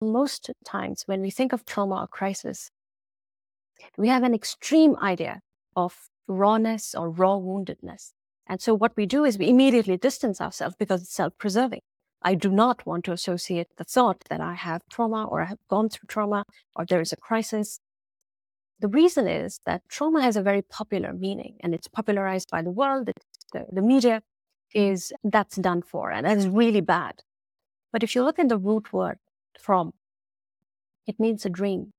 most times when we think of trauma or crisis, we have an extreme idea of rawness or raw woundedness. And so what we do is we immediately distance ourselves because it's self preserving. I do not want to associate the thought that I have trauma or I have gone through trauma or there is a crisis. The reason is that trauma has a very popular meaning and it's popularized by the world, the, the media is that's done for and that is really bad. But if you look at the root word from, it means a dream.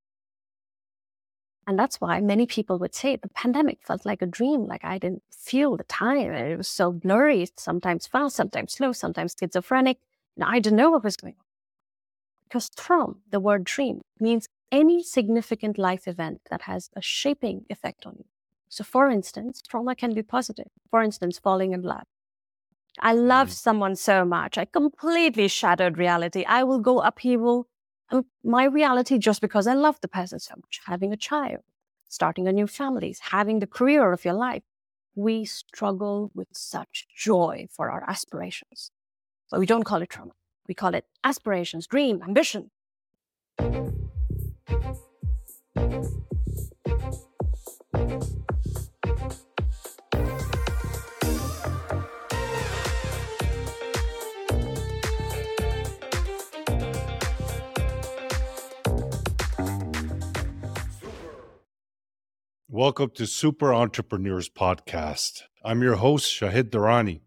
And that's why many people would say the pandemic felt like a dream. Like I didn't feel the time. It was so blurry, sometimes fast, sometimes slow, sometimes schizophrenic. And I didn't know what was going on. Because from the word dream means any significant life event that has a shaping effect on you. So, for instance, trauma can be positive. For instance, falling in love. I love mm. someone so much. I completely shattered reality. I will go upheaval my reality just because I love the person so much, having a child, starting a new family, having the career of your life. We struggle with such joy for our aspirations. But we don't call it trauma. We call it aspirations, dream, ambition. Welcome to Super Entrepreneurs Podcast. I'm your host, Shahid Durrani.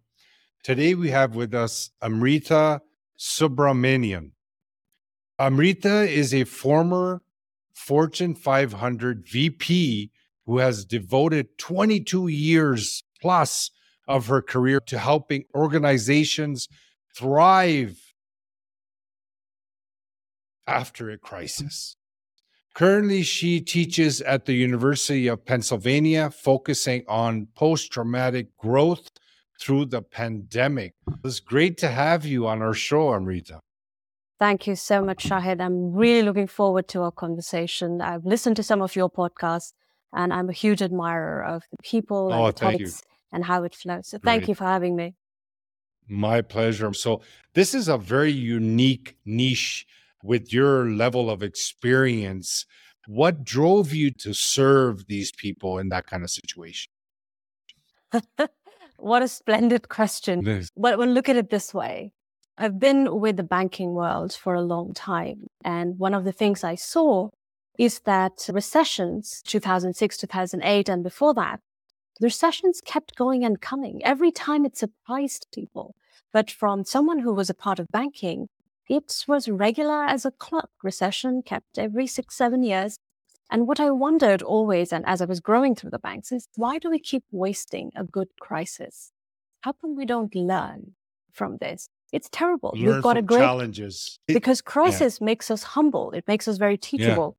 Today we have with us Amrita Subramanian. Amrita is a former Fortune 500 VP who has devoted 22 years plus of her career to helping organizations thrive after a crisis. Currently, she teaches at the University of Pennsylvania, focusing on post traumatic growth through the pandemic. It's great to have you on our show, Amrita. Thank you so much, Shahid. I'm really looking forward to our conversation. I've listened to some of your podcasts, and I'm a huge admirer of the people oh, and the topics and how it flows. So, thank you for having me. My pleasure. So, this is a very unique niche with your level of experience, what drove you to serve these people in that kind of situation? what a splendid question. But when look at it this way, I've been with the banking world for a long time. And one of the things I saw is that recessions, 2006, 2008, and before that, the recessions kept going and coming. Every time it surprised people. But from someone who was a part of banking, it was regular as a clock. Recession kept every six, seven years. And what I wondered always, and as I was growing through the banks, is why do we keep wasting a good crisis? How come we don't learn from this? It's terrible. Learn We've got a great challenges because crisis yeah. makes us humble. It makes us very teachable.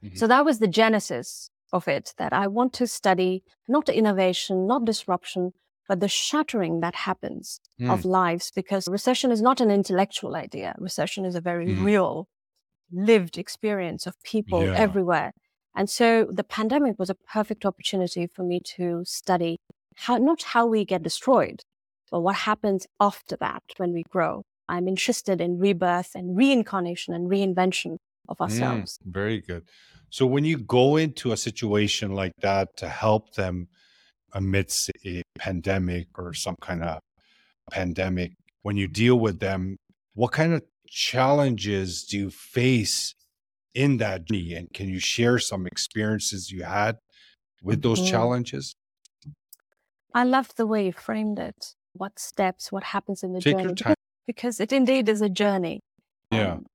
Yeah. Mm-hmm. So that was the genesis of it. That I want to study not innovation, not disruption, but the shattering that happens mm. of lives because recession is not an intellectual idea. Recession is a very mm. real, lived experience of people yeah. everywhere. And so the pandemic was a perfect opportunity for me to study how, not how we get destroyed, but what happens after that when we grow. I'm interested in rebirth and reincarnation and reinvention of mm, ourselves. Mm, very good. So when you go into a situation like that to help them amidst a pandemic or some kind of pandemic, when you deal with them, what kind of challenges do you face in that journey? And can you share some experiences you had with those mm-hmm. challenges? I love the way you framed it. What steps, what happens in the Take journey? Because, because it indeed is a journey. Yeah. Um,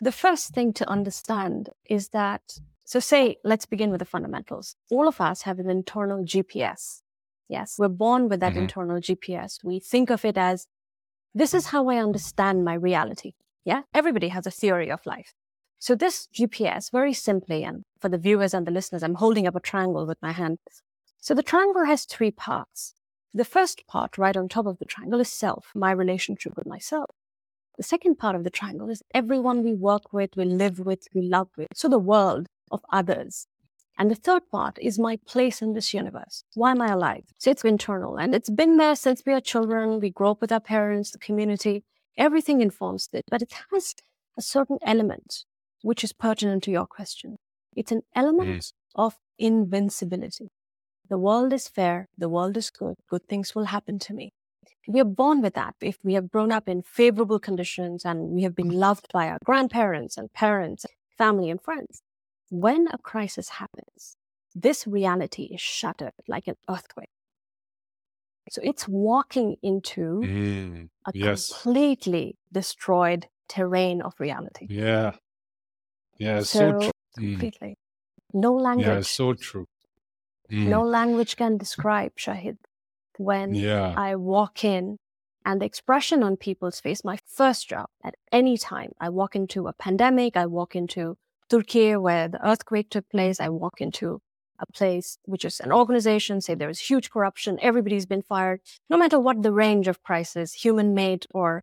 the first thing to understand is that so say, let's begin with the fundamentals. All of us have an internal GPS. Yes, we're born with that mm-hmm. internal GPS. We think of it as this is how I understand my reality. Yeah, everybody has a theory of life. So this GPS, very simply, and for the viewers and the listeners, I'm holding up a triangle with my hand. So the triangle has three parts. The first part, right on top of the triangle, is self, my relationship with myself. The second part of the triangle is everyone we work with, we live with, we love with. So the world, of others. And the third part is my place in this universe. Why am I alive? So it's internal and it's been there since we are children. We grow up with our parents, the community, everything informs it, but it has a certain element which is pertinent to your question. It's an element mm. of invincibility. The world is fair, the world is good, good things will happen to me. We are born with that. If we have grown up in favorable conditions and we have been loved by our grandparents and parents, family and friends, when a crisis happens, this reality is shattered like an earthquake. So it's walking into mm, a yes. completely destroyed terrain of reality. Yeah. Yeah, so, so true. Mm. Completely. Mm. No language. Yeah, so true. Mm. No language can describe Shahid when yeah. I walk in and the expression on people's face, my first job at any time, I walk into a pandemic, I walk into Turkey where the earthquake took place, I walk into a place which is an organization, say there is huge corruption, everybody's been fired, no matter what the range of crisis, human made or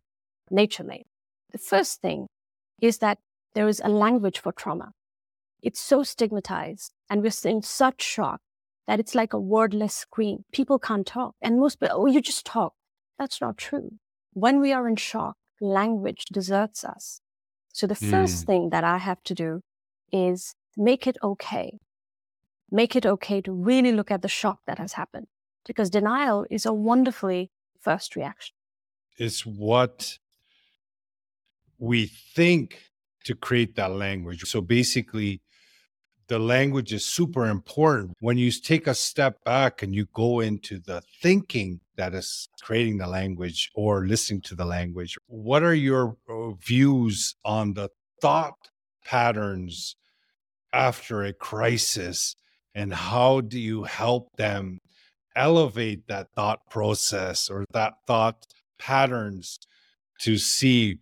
nature made. The first thing is that there is a language for trauma. It's so stigmatized and we're in such shock that it's like a wordless scream. People can't talk. And most people, oh, you just talk. That's not true. When we are in shock, language deserts us. So the mm. first thing that I have to do is make it okay make it okay to really look at the shock that has happened because denial is a wonderfully first reaction. It's what we think to create that language. So basically, the language is super important. When you take a step back and you go into the thinking that is creating the language or listening to the language, what are your uh, views on the thought patterns after a crisis and how do you help them elevate that thought process or that thought patterns to see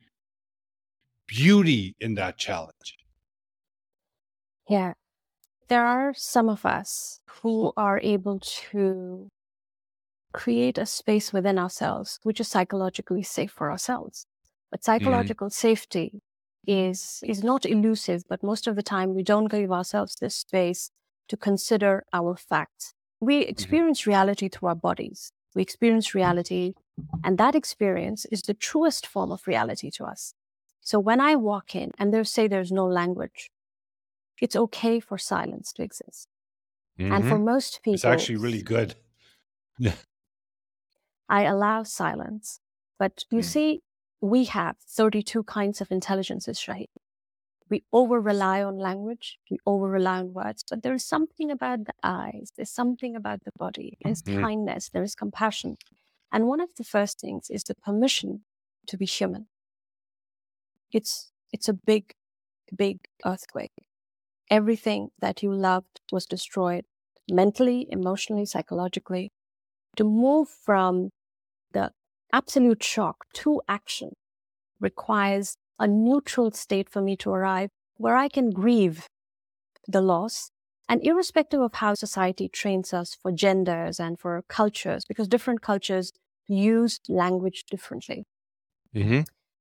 beauty in that challenge yeah there are some of us who are able to create a space within ourselves which is psychologically safe for ourselves but mm-hmm. psychological mm-hmm. safety is is not elusive but most of the time we don't give ourselves this space to consider our facts. We mm-hmm. experience mm-hmm. reality through our bodies. We experience reality, and that experience is the truest form of reality to us. So when I walk in and they say there's no language, it's okay for silence to exist. Mm-hmm. And for mm-hmm. most people, it's actually really good. I allow silence. But you mm. see, we have 32 kinds of intelligences, Shahid we over rely on language, we over rely on words, but there is something about the eyes, there's something about the body, there's mm-hmm. kindness, there is compassion. And one of the first things is the permission to be human. It's it's a big, big earthquake. Everything that you loved was destroyed mentally, emotionally, psychologically. To move from absolute shock to action requires a neutral state for me to arrive where I can grieve the loss. And irrespective of how society trains us for genders and for cultures, because different cultures use language differently. Mm-hmm.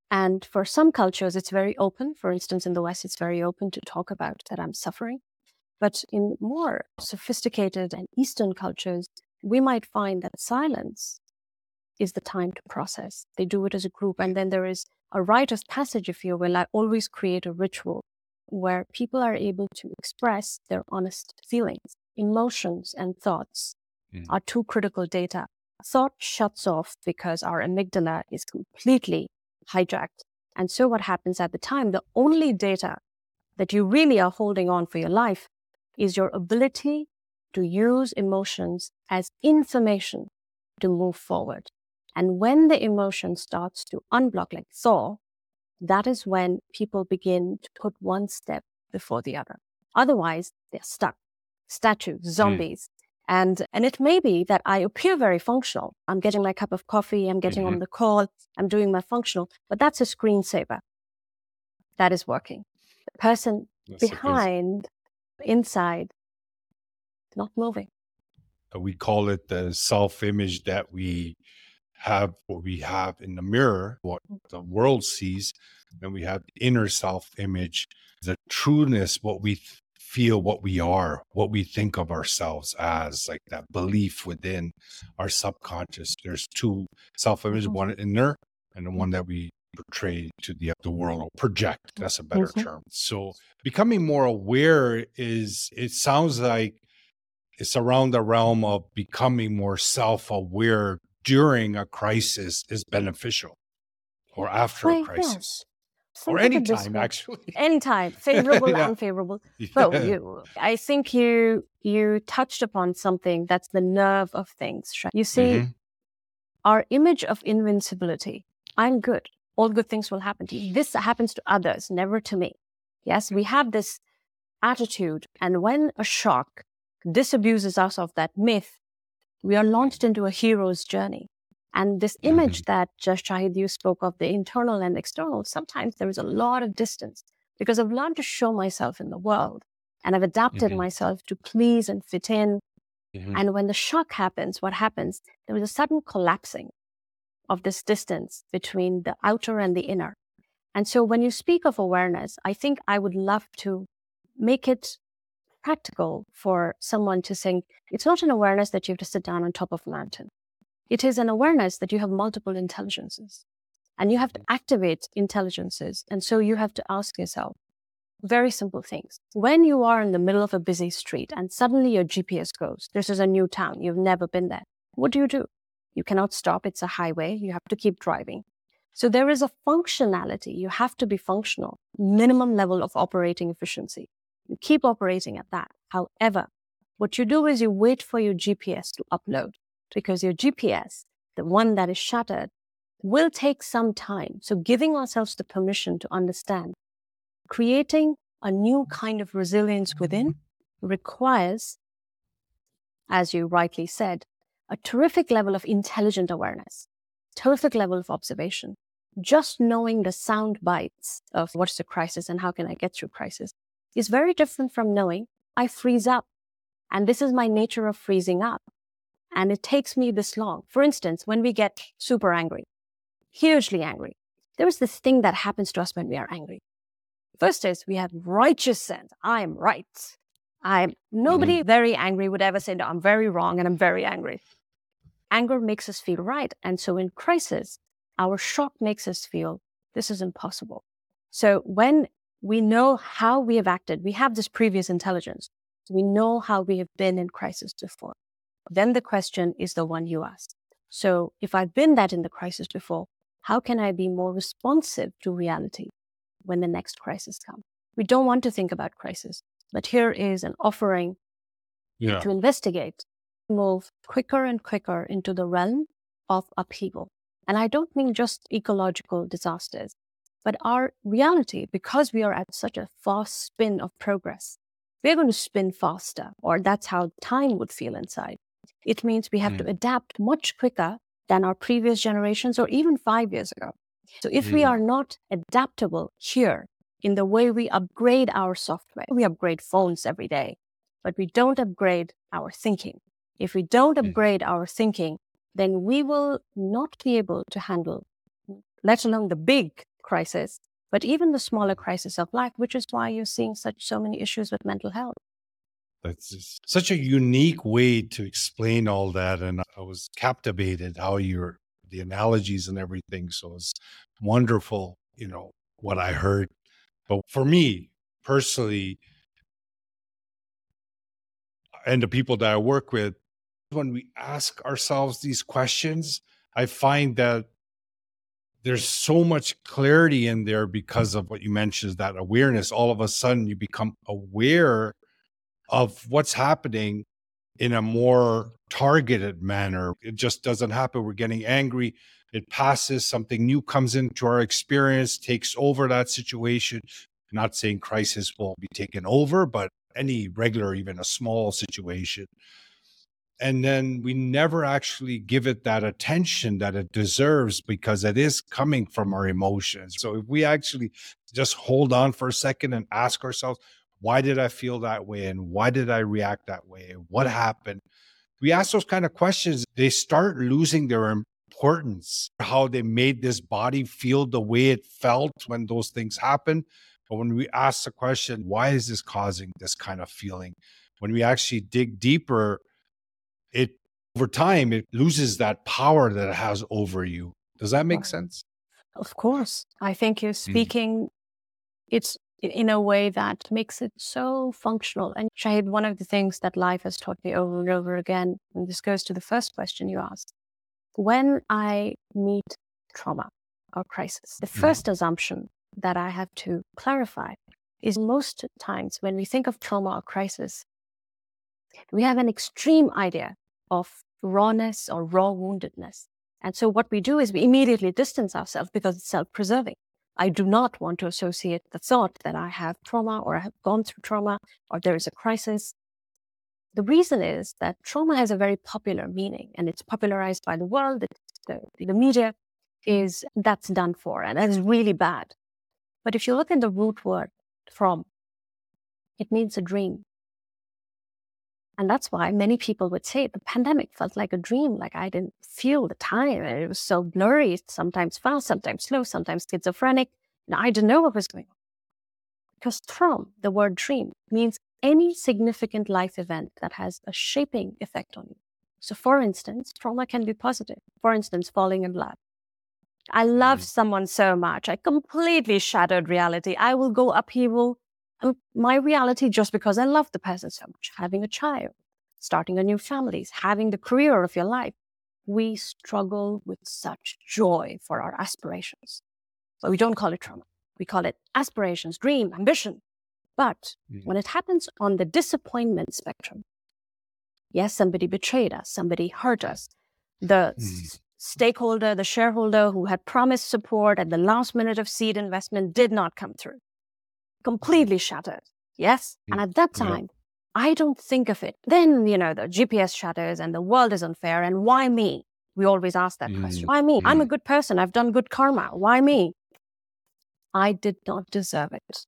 And for some cultures, it's very open. For instance, in the West, it's very open to talk about that I'm suffering. But in more sophisticated and Eastern cultures, we might find that silence is the time to process. They do it as a group. And then there is a rite of passage, if you will, I always create a ritual where people are able to express their honest feelings. Emotions and thoughts mm. are two critical data. Thought shuts off because our amygdala is completely hijacked. And so what happens at the time, the only data that you really are holding on for your life is your ability to use emotions as information to move forward. And when the emotion starts to unblock, like thaw, that is when people begin to put one step before the other. Otherwise, they're stuck, statues, hmm. zombies. Mm. And, and it may be that I appear very functional. I'm getting my cup of coffee, I'm getting mm-hmm. on the call, I'm doing my functional, but that's a screensaver. That is working. The person that's behind, inside, not moving. We call it the self image that we have what we have in the mirror, what the world sees, then we have the inner self image, the trueness, what we feel, what we are, what we think of ourselves as, like that belief within our subconscious. There's two self image, mm-hmm. one inner and the one that we portray to the, the world or project. That's a better mm-hmm. term. So becoming more aware is, it sounds like it's around the realm of becoming more self aware during a crisis is beneficial or after a crisis. Yes. Or anytime, actually. Any time, favorable, yeah. unfavorable. Yeah. But you, I think you you touched upon something that's the nerve of things. Right? You see, mm-hmm. our image of invincibility. I'm good. All good things will happen to you. This happens to others, never to me. Yes, we have this attitude, and when a shock disabuses us of that myth, we are launched into a hero's journey. And this image mm-hmm. that Just Shahid you spoke of, the internal and external, sometimes there is a lot of distance because I've learned to show myself in the world and I've adapted mm-hmm. myself to please and fit in. Mm-hmm. And when the shock happens, what happens? There is a sudden collapsing of this distance between the outer and the inner. And so when you speak of awareness, I think I would love to make it practical for someone to think it's not an awareness that you have to sit down on top of a mountain. It is an awareness that you have multiple intelligences and you have to mm-hmm. activate intelligences. And so you have to ask yourself very simple things. When you are in the middle of a busy street and suddenly your GPS goes, this is a new town, you've never been there. What do you do? You cannot stop. It's a highway. You have to keep driving. So there is a functionality. You have to be functional, minimum level of operating efficiency. You keep operating at that. However, what you do is you wait for your GPS to upload because your GPS, the one that is shattered, will take some time. So giving ourselves the permission to understand, creating a new kind of resilience within mm-hmm. requires, as you rightly said, a terrific level of intelligent awareness, terrific level of observation. Just knowing the sound bites of what's the crisis and how can I get through crisis is very different from knowing I freeze up. And this is my nature of freezing up. And it takes me this long. For instance, when we get super angry, hugely angry, there is this thing that happens to us when we are angry. First is we have righteous sense. I am right. I'm nobody mm-hmm. very angry would ever say, no, I'm very wrong and I'm very angry. Anger makes us feel right. And so in crisis, our shock makes us feel this is impossible. So when we know how we have acted. We have this previous intelligence. We know how we have been in crisis before. Then the question is the one you asked. So if I've been that in the crisis before, how can I be more responsive to reality when the next crisis comes? We don't want to think about crisis, but here is an offering yeah. to investigate, move quicker and quicker into the realm of upheaval. And I don't mean just ecological disasters. But our reality, because we are at such a fast spin of progress, we're going to spin faster, or that's how time would feel inside. It means we have mm. to adapt much quicker than our previous generations or even five years ago. So if mm. we are not adaptable here in the way we upgrade our software, we upgrade phones every day, but we don't upgrade our thinking. If we don't mm. upgrade our thinking, then we will not be able to handle, let alone the big crisis, but even the smaller crisis of life, which is why you're seeing such so many issues with mental health. That's such a unique way to explain all that, and I was captivated how you're the analogies and everything. So it's wonderful, you know, what I heard. But for me personally, and the people that I work with, when we ask ourselves these questions, I find that there's so much clarity in there because of what you mentioned is that awareness. All of a sudden you become aware of what's happening in a more targeted manner. It just doesn't happen. We're getting angry. It passes. Something new comes into our experience takes over that situation. Not saying crisis will be taken over but any regular even a small situation and then we never actually give it that attention that it deserves because it is coming from our emotions. So if we actually just hold on for a second and ask ourselves, why did I feel that way? And why did I react that way? What happened? We ask those kind of questions, they start losing their importance, how they made this body feel the way it felt when those things happened. But when we ask the question, why is this causing this kind of feeling? When we actually dig deeper, it over time it loses that power that it has over you. Does that make sense? Of course. I think you're Mm. speaking it's in a way that makes it so functional. And Shahid, one of the things that life has taught me over and over again, and this goes to the first question you asked, when I meet trauma or crisis, the Mhm. first assumption that I have to clarify is most times when we think of trauma or crisis, we have an extreme idea of rawness or raw woundedness. And so what we do is we immediately distance ourselves because it's self preserving. I do not want to associate the thought that I have trauma or I have gone through trauma or there is a crisis. The reason is that trauma has a very popular meaning and it's popularized by the world, the, the media is that's done for, and that is really bad. But if you look in the root word from, it means a dream. And that's why many people would say the pandemic felt like a dream. Like I didn't feel the time. It was so blurry, sometimes fast, sometimes slow, sometimes schizophrenic. And I didn't know what was going on. Because from the word dream means any significant life event that has a shaping effect on you. So, for instance, trauma can be positive. For instance, falling in love. I loved mm-hmm. someone so much. I completely shattered reality. I will go upheaval my reality just because I love the person so much. Having a child, starting a new family, having the career of your life. We struggle with such joy for our aspirations. But we don't call it trauma. We call it aspirations, dream, ambition. But Mhm. when it happens on the disappointment spectrum, yes, somebody betrayed us, somebody hurt us. The Mhm. stakeholder, the shareholder who had promised support at the last minute of seed investment did not come through. Completely shattered. Yes. And at that Yeah. time, I don't think of it. Then, you know, the GPS shatters and the world is unfair. And why me? We always ask that question. Mm. Why me? I'm a Mm. good person. I've done good karma. Why me? I did not deserve it.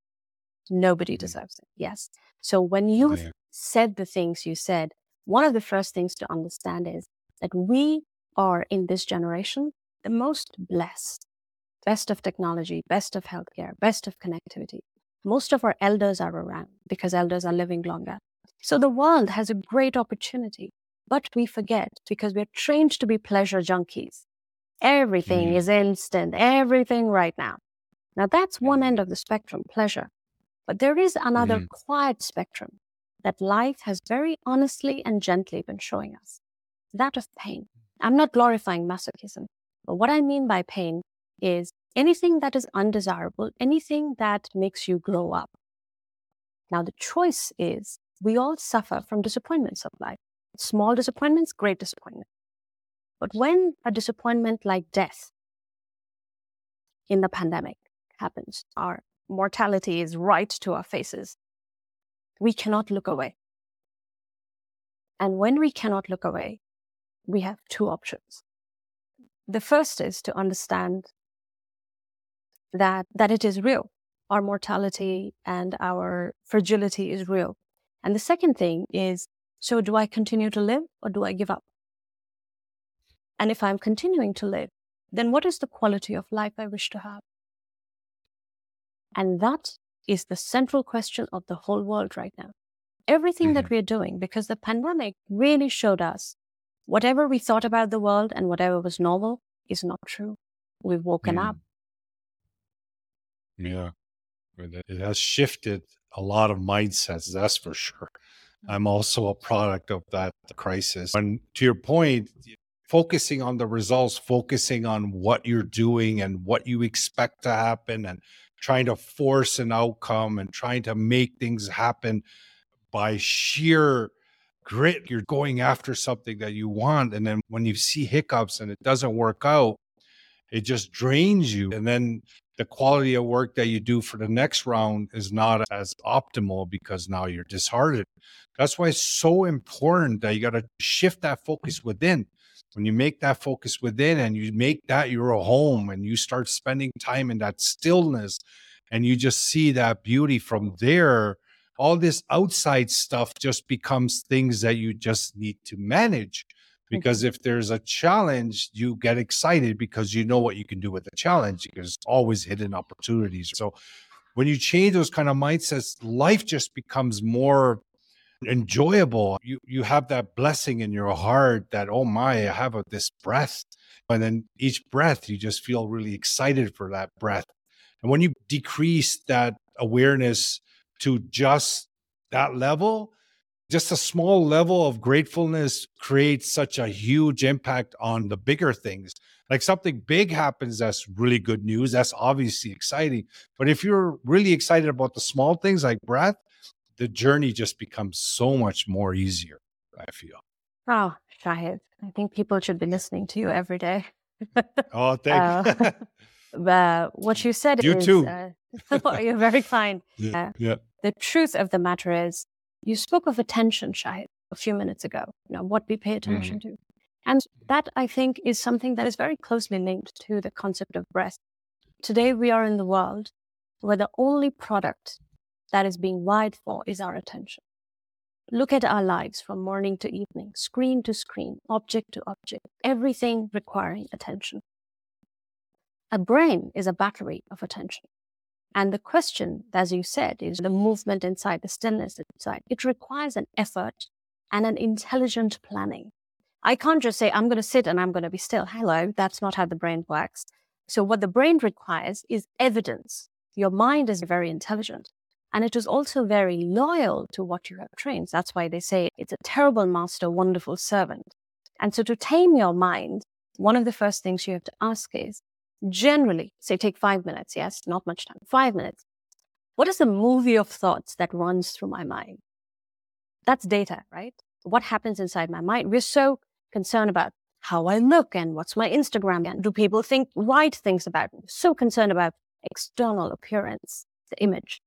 Nobody Mhm. deserves it. Yes. So when you Yeah. said the things you said, one of the first things to understand is that we are in this generation the most blessed, best of technology, best of healthcare, best of connectivity. Most of our elders are around because elders are living longer. So the world has a great opportunity, but we forget because we're trained to be pleasure junkies. Everything Mm. is instant, everything right now. Now that's one end of the spectrum, pleasure. But there is another Mhm. quiet spectrum that life has very honestly and gently been showing us that of pain. I'm not glorifying masochism, but what I mean by pain is anything that is undesirable, anything that makes you grow up. Now, the choice is we all suffer from disappointments of life small disappointments, great disappointment. But when a disappointment like death in the pandemic happens, our mortality is right to our faces, we cannot look away. And when we cannot look away, we have two options. The first is to understand that, that it is real. Our mortality and our fragility is real. And the second thing is so do I continue to live or do I give up? And if I'm continuing to live, then what is the quality of life I wish to have? And that is the central question of the whole world right now. Everything that mm-hmm. we're doing, because the pandemic really showed us whatever we thought about the world and whatever was normal is not true. We've woken up. Yeah. It has shifted a lot of mindsets, that's for sure. Mm-hmm. I'm also a product of that crisis. And to your point, focusing on the results, focusing on what you're doing and what you expect to happen, and trying to force an outcome and trying to make things happen by sheer grit. You're going after something that you want. And then when you see hiccups and it doesn't work out, it just drains you. And then the quality of work that you do for the next round is not as optimal because now you're disheartened. That's why it's so important that you got to shift that focus within. When you make that focus within and you make that your home and you start spending time in that stillness and you just see that beauty from there, all this outside stuff just becomes things that you just need to manage. Mm-hmm. Because if there's a challenge, you get excited because you know what you can do with the challenge it's always hidden opportunities. So when you change those kind of mindsets, life just becomes more enjoyable. You you have that blessing in your heart that oh my, I have a, this breath, and then each breath you just feel really excited for that breath. And when you decrease that awareness to just that level, just a small level of gratefulness creates such a huge impact on the bigger things. Like something big happens, that's really good news. That's obviously exciting. But if you're really excited about the small things like breath, the journey just becomes so much more easier, I feel. Oh, Shahid, I think people should be listening to you every day. oh, thank you. uh, what you said you is, too. Uh, you're very kind. Yeah, uh, yeah. The truth of the matter is, you spoke of attention, Shahid, a few minutes ago. You know, what we pay attention mm. to. And that, I think, is something that is very closely linked to the concept of breath. Today, we are in the world where the only product that is being vied for is our attention. Look at our lives from morning to evening, screen to screen, object to object, everything requiring attention. A brain is a battery of attention. And the question, as you said, is the movement inside, the stillness inside. It requires an effort and an intelligent planning. I can't just say, I'm going to sit and I'm going to be still. Hello, that's not how the brain works. So, what the brain requires is evidence. Your mind is very intelligent and it is also very loyal to what you have trained. That's why they say it's a terrible master, wonderful servant. And so, to tame your mind, one of the first things you have to ask is generally, say, take five minutes, yes, not much time, five minutes. What is the movie of thoughts that runs through my mind? That's data, right? What happens inside my mind? We're so concerned about how I look and what's my Instagram and do people think right things about me? So concerned about external appearance, the image.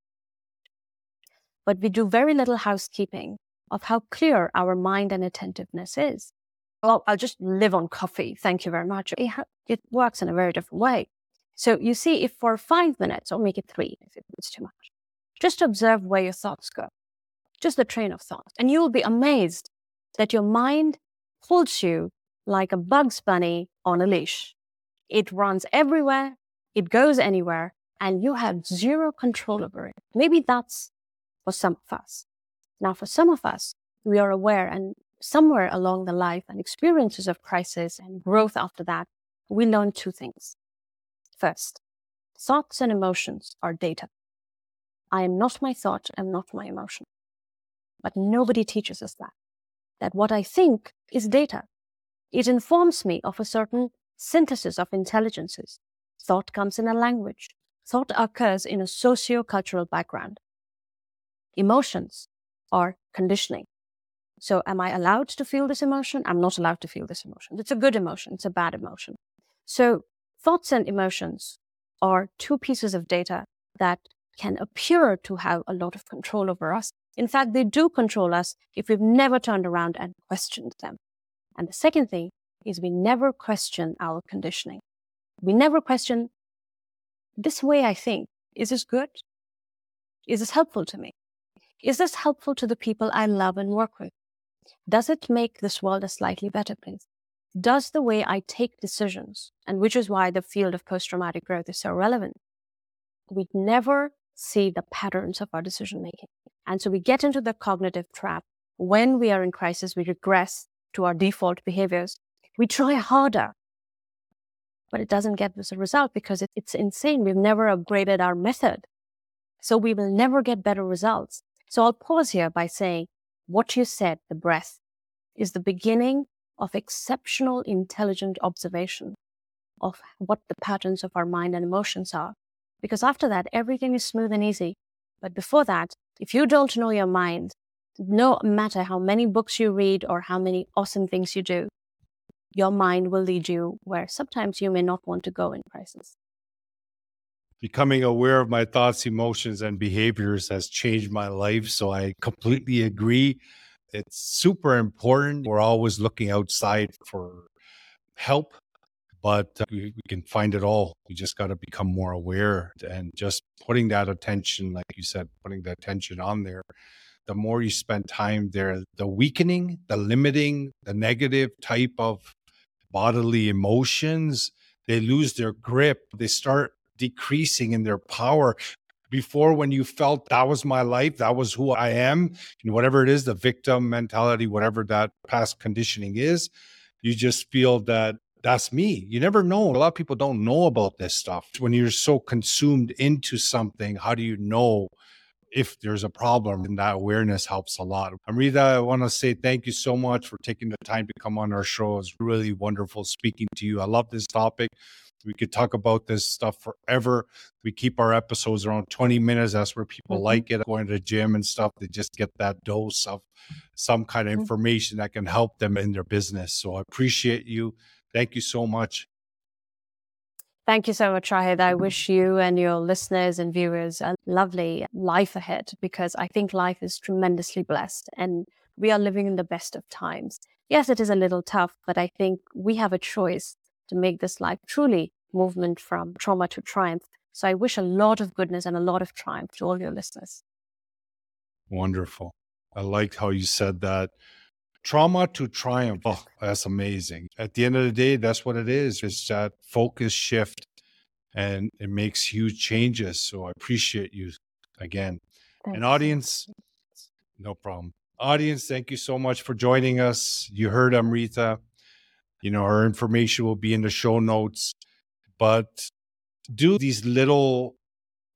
But we do very little housekeeping of how clear our mind and attentiveness is. Well, I'll just live on coffee. Thank you very much. It, it works in a very different way. So you see, if for five minutes, or make it three if it's too much, just observe where your thoughts go, just the train of thought, and you will be amazed that your mind pulls you like a Bugs Bunny on a leash. It runs everywhere, it goes anywhere, and you have zero control over it. Maybe that's for some of us. Now, for some of us, we are aware and somewhere along the life and experiences of crisis and growth after that, we learn two things. First, thoughts and emotions are data. I am not my thought, I am not my emotion. But nobody teaches us that. That what I think is data. It informs me of a certain synthesis of intelligences. Thought comes in a language. Thought occurs in a socio-cultural background. Emotions are conditioning. So am I allowed to feel this emotion? I'm not allowed to feel this emotion. It's a good emotion. It's a bad emotion. So thoughts and emotions are two pieces of data that can appear to have a lot of control over us. In fact, they do control us if we've never turned around and questioned them. And the second thing is we never question our conditioning. We never question this way I think. Is this good? Is this helpful to me? Is this helpful to the people I love and work with? Does it make this world a slightly better place? Does the way I take decisions, and which is why the field of post traumatic growth is so relevant, we never see the patterns of our decision making. And so we get into the cognitive trap. When we are in crisis, we regress to our default behaviors. We try harder, but it doesn't get us a result because it, it's insane. We've never upgraded our method. So we will never get better results. So I'll pause here by saying what you said, the breath, is the beginning of exceptional intelligent observation of what the patterns of our mind and emotions are. Because after that, everything is smooth and easy. But before that, if you don't know your mind, no matter how many books you read or how many awesome things you do, your mind will lead you where sometimes you may not want to go in crisis becoming aware of my thoughts, emotions, and behaviors has changed my life. So I completely agree. It's super important. We're always looking outside for help, but uh, we, we can find it all. We just got to become more aware and just putting that attention, like you said, putting the attention on there. The more you spend time there, the weakening, the limiting, the negative type of bodily emotions, they lose their grip. They start decreasing in their power before when you felt that was my life, that was who I am, and whatever it is, the victim mentality, whatever that past conditioning is, you just feel that that's me. You never know. A lot of people don't know about this stuff. When you're so consumed into something, how do you know if there's a problem? And that awareness helps a lot. Amrita, I want to say thank you so much for taking the time to come on our show. It's really wonderful speaking to you. I love this topic. We could talk about this stuff forever. We keep our episodes around 20 minutes. That's where people mm-hmm. like it. Going to the gym and stuff, they just get that dose of some kind of mm-hmm. information that can help them in their business. So I appreciate you. Thank you so much. Thank you so much, Shahid. I wish you and your listeners and viewers a lovely life ahead because I think life is tremendously blessed and we are living in the best of times. Yes, it is a little tough, but I think we have a choice to make this life truly movement from trauma to triumph. So I wish a lot of goodness and a lot of triumph to all your listeners. Wonderful. I liked how you said that. Trauma to triumph. Oh, that's amazing. At the end of the day, that's what it is. It's that focus shift and it makes huge changes. So I appreciate you again. Thanks. And audience, no problem. Audience, thank you so much for joining us. You heard Amrita. You know, her information will be in the show notes but do these little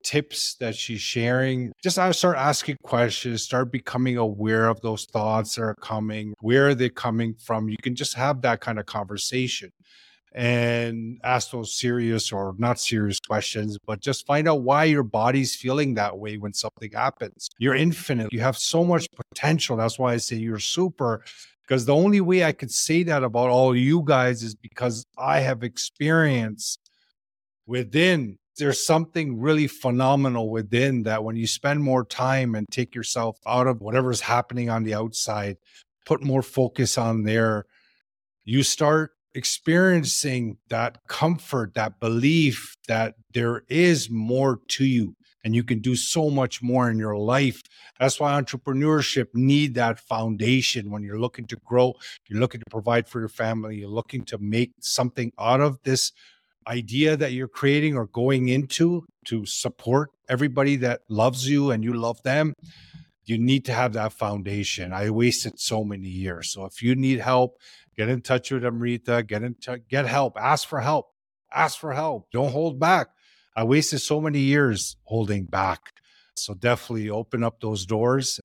tips that she's sharing. Just start asking questions, start becoming aware of those thoughts that are coming. Where are they coming from? You can just have that kind of conversation and ask those serious or not serious questions, but just find out why your body's feeling that way when something happens. You're infinite. You have so much potential. That's why I say you're super. Because the only way I could say that about all you guys is because I have experienced within there's something really phenomenal within that when you spend more time and take yourself out of whatever's happening on the outside put more focus on there you start experiencing that comfort that belief that there is more to you and you can do so much more in your life. That's why entrepreneurship need that foundation. When you're looking to grow you're looking to provide for your family you're looking to make something out of this idea that you're creating or going into to support everybody that loves you and you love them, you need to have that foundation. I wasted so many years. So if you need help, get in touch with Amrita, get in touch, get help, ask for help, ask for help. Don't hold back. I wasted so many years holding back. So definitely open up those doors.